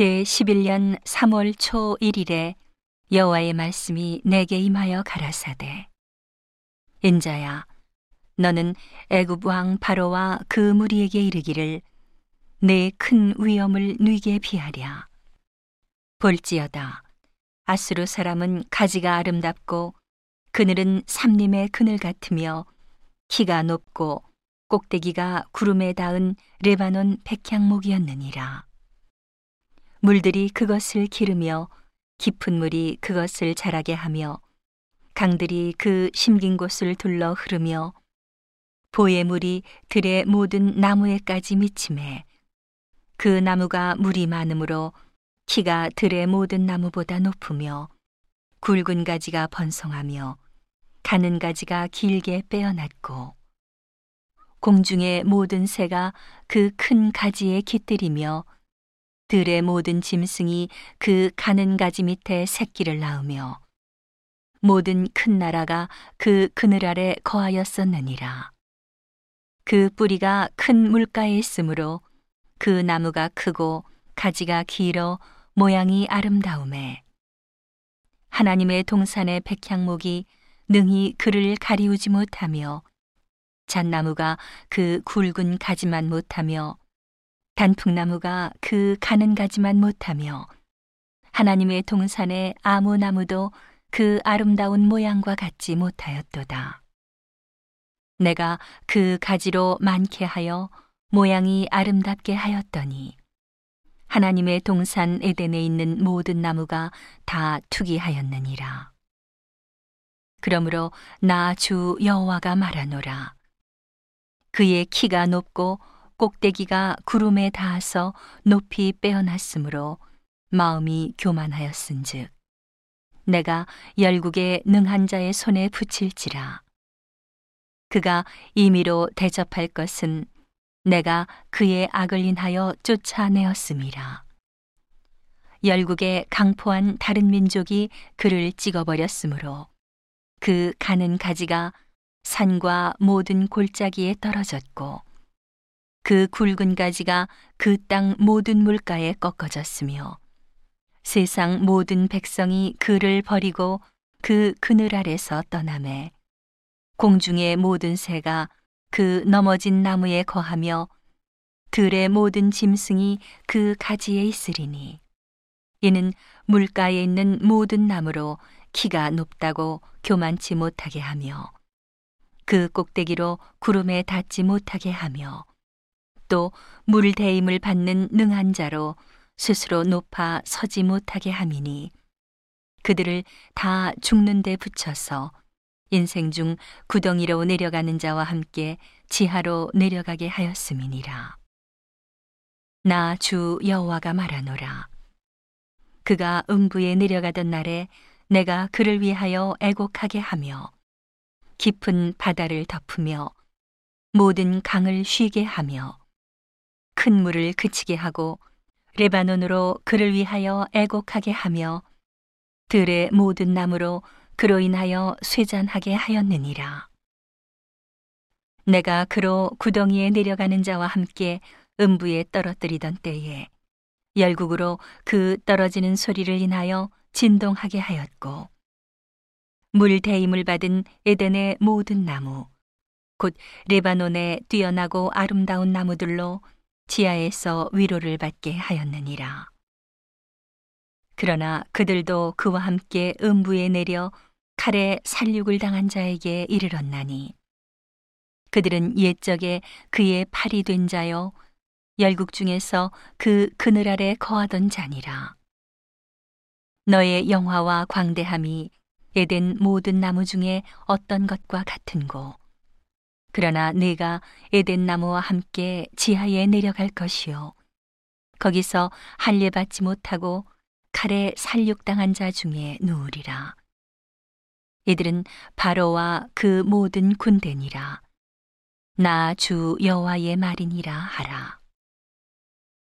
제 11년 3월 초 1일에 여호와의 말씀이 내게 임하여 가라사대 인자야 너는 애굽 왕 바로와 그 무리에게 이르기를 내 큰 위엄을 누이게 비하랴 볼지어다 아수르 사람은 가지가 아름답고 그늘은 삼림의 그늘 같으며 키가 높고 꼭대기가 구름에 닿은 레바논 백향목이었느니라. 물들이 그것을 기르며 깊은 물이 그것을 자라게 하며 강들이 그 심긴 곳을 둘러 흐르며 보의 물이 들의 모든 나무에까지 미침해 그 나무가 물이 많으므로 키가 들의 모든 나무보다 높으며 굵은 가지가 번성하며 가는 가지가 길게 빼어났고 공중의 모든 새가 그 큰 가지에 깃들이며 들의 모든 짐승이 그 가는 가지 밑에 새끼를 낳으며 모든 큰 나라가 그 그늘 아래 거하였었느니라. 그 뿌리가 큰 물가에 있으므로 그 나무가 크고 가지가 길어 모양이 아름다움에 하나님의 동산의 백향목이 능히 그를 가리우지 못하며 잣나무가 그 굵은 가지만 못하며 단풍나무가 그 가는 가지만 못하며 하나님의 동산의 아무 나무도 그 아름다운 모양과 같지 못하였도다. 내가 그 가지로 많게 하여 모양이 아름답게 하였더니 하나님의 동산 에덴에 있는 모든 나무가 다 투기하였느니라. 그러므로 나 주 여호와가 말하노라. 그의 키가 높고 꼭대기가 구름에 닿아서 높이 빼어났으므로 마음이 교만하였은즉 내가 열국의 능한 자의 손에 붙일지라. 그가 임의로 대접할 것은 내가 그의 악을 인하여 쫓아내었음이라. 열국의 강포한 다른 민족이 그를 찍어버렸으므로 그 가는 가지가 산과 모든 골짜기에 떨어졌고 그 굵은 가지가 그 땅 모든 물가에 꺾어졌으며 세상 모든 백성이 그를 버리고 그 그늘 아래서 떠남에 공중의 모든 새가 그 넘어진 나무에 거하며 들의 모든 짐승이 그 가지에 있으리니 이는 물가에 있는 모든 나무로 키가 높다고 교만치 못하게 하며 그 꼭대기로 구름에 닿지 못하게 하며 또 물 대임을 받는 능한 자로 스스로 높아 서지 못하게 함이니 그들을 다 죽는 데 붙여서 인생 중 구덩이로 내려가는 자와 함께 지하로 내려가게 하였음이니라. 나 주 여호와가 말하노라. 그가 음부에 내려가던 날에 내가 그를 위하여 애곡하게 하며 깊은 바다를 덮으며 모든 강을 쉬게 하며 큰 물을 그치게 하고 레바논으로 그를 위하여 애곡하게 하며 들의 모든 나무로 그로 인하여 쇠잔하게 하였느니라. 내가 그로 구덩이에 내려가는 자와 함께 음부에 떨어뜨리던 때에 열국으로 그 떨어지는 소리를 인하여 진동하게 하였고 물 대임을 받은 에덴의 모든 나무 곧 레바논의 뛰어나고 아름다운 나무들로 지하에서 위로를 받게 하였느니라. 그러나 그들도 그와 함께 음부에 내려 칼에 살육을 당한 자에게 이르렀나니 그들은 옛적에 그의 팔이 된 자요 열국 중에서 그 그늘 아래 거하던 자니라. 너의 영화와 광대함이 에덴 모든 나무 중에 어떤 것과 같은고 그러나 내가 에덴 나무와 함께 지하에 내려갈 것이요. 거기서 할례 받지 못하고 칼에 살육당한 자 중에 누우리라. 이들은 바로와 그 모든 군대니라. 나 주 여호와의 말이니라 하라.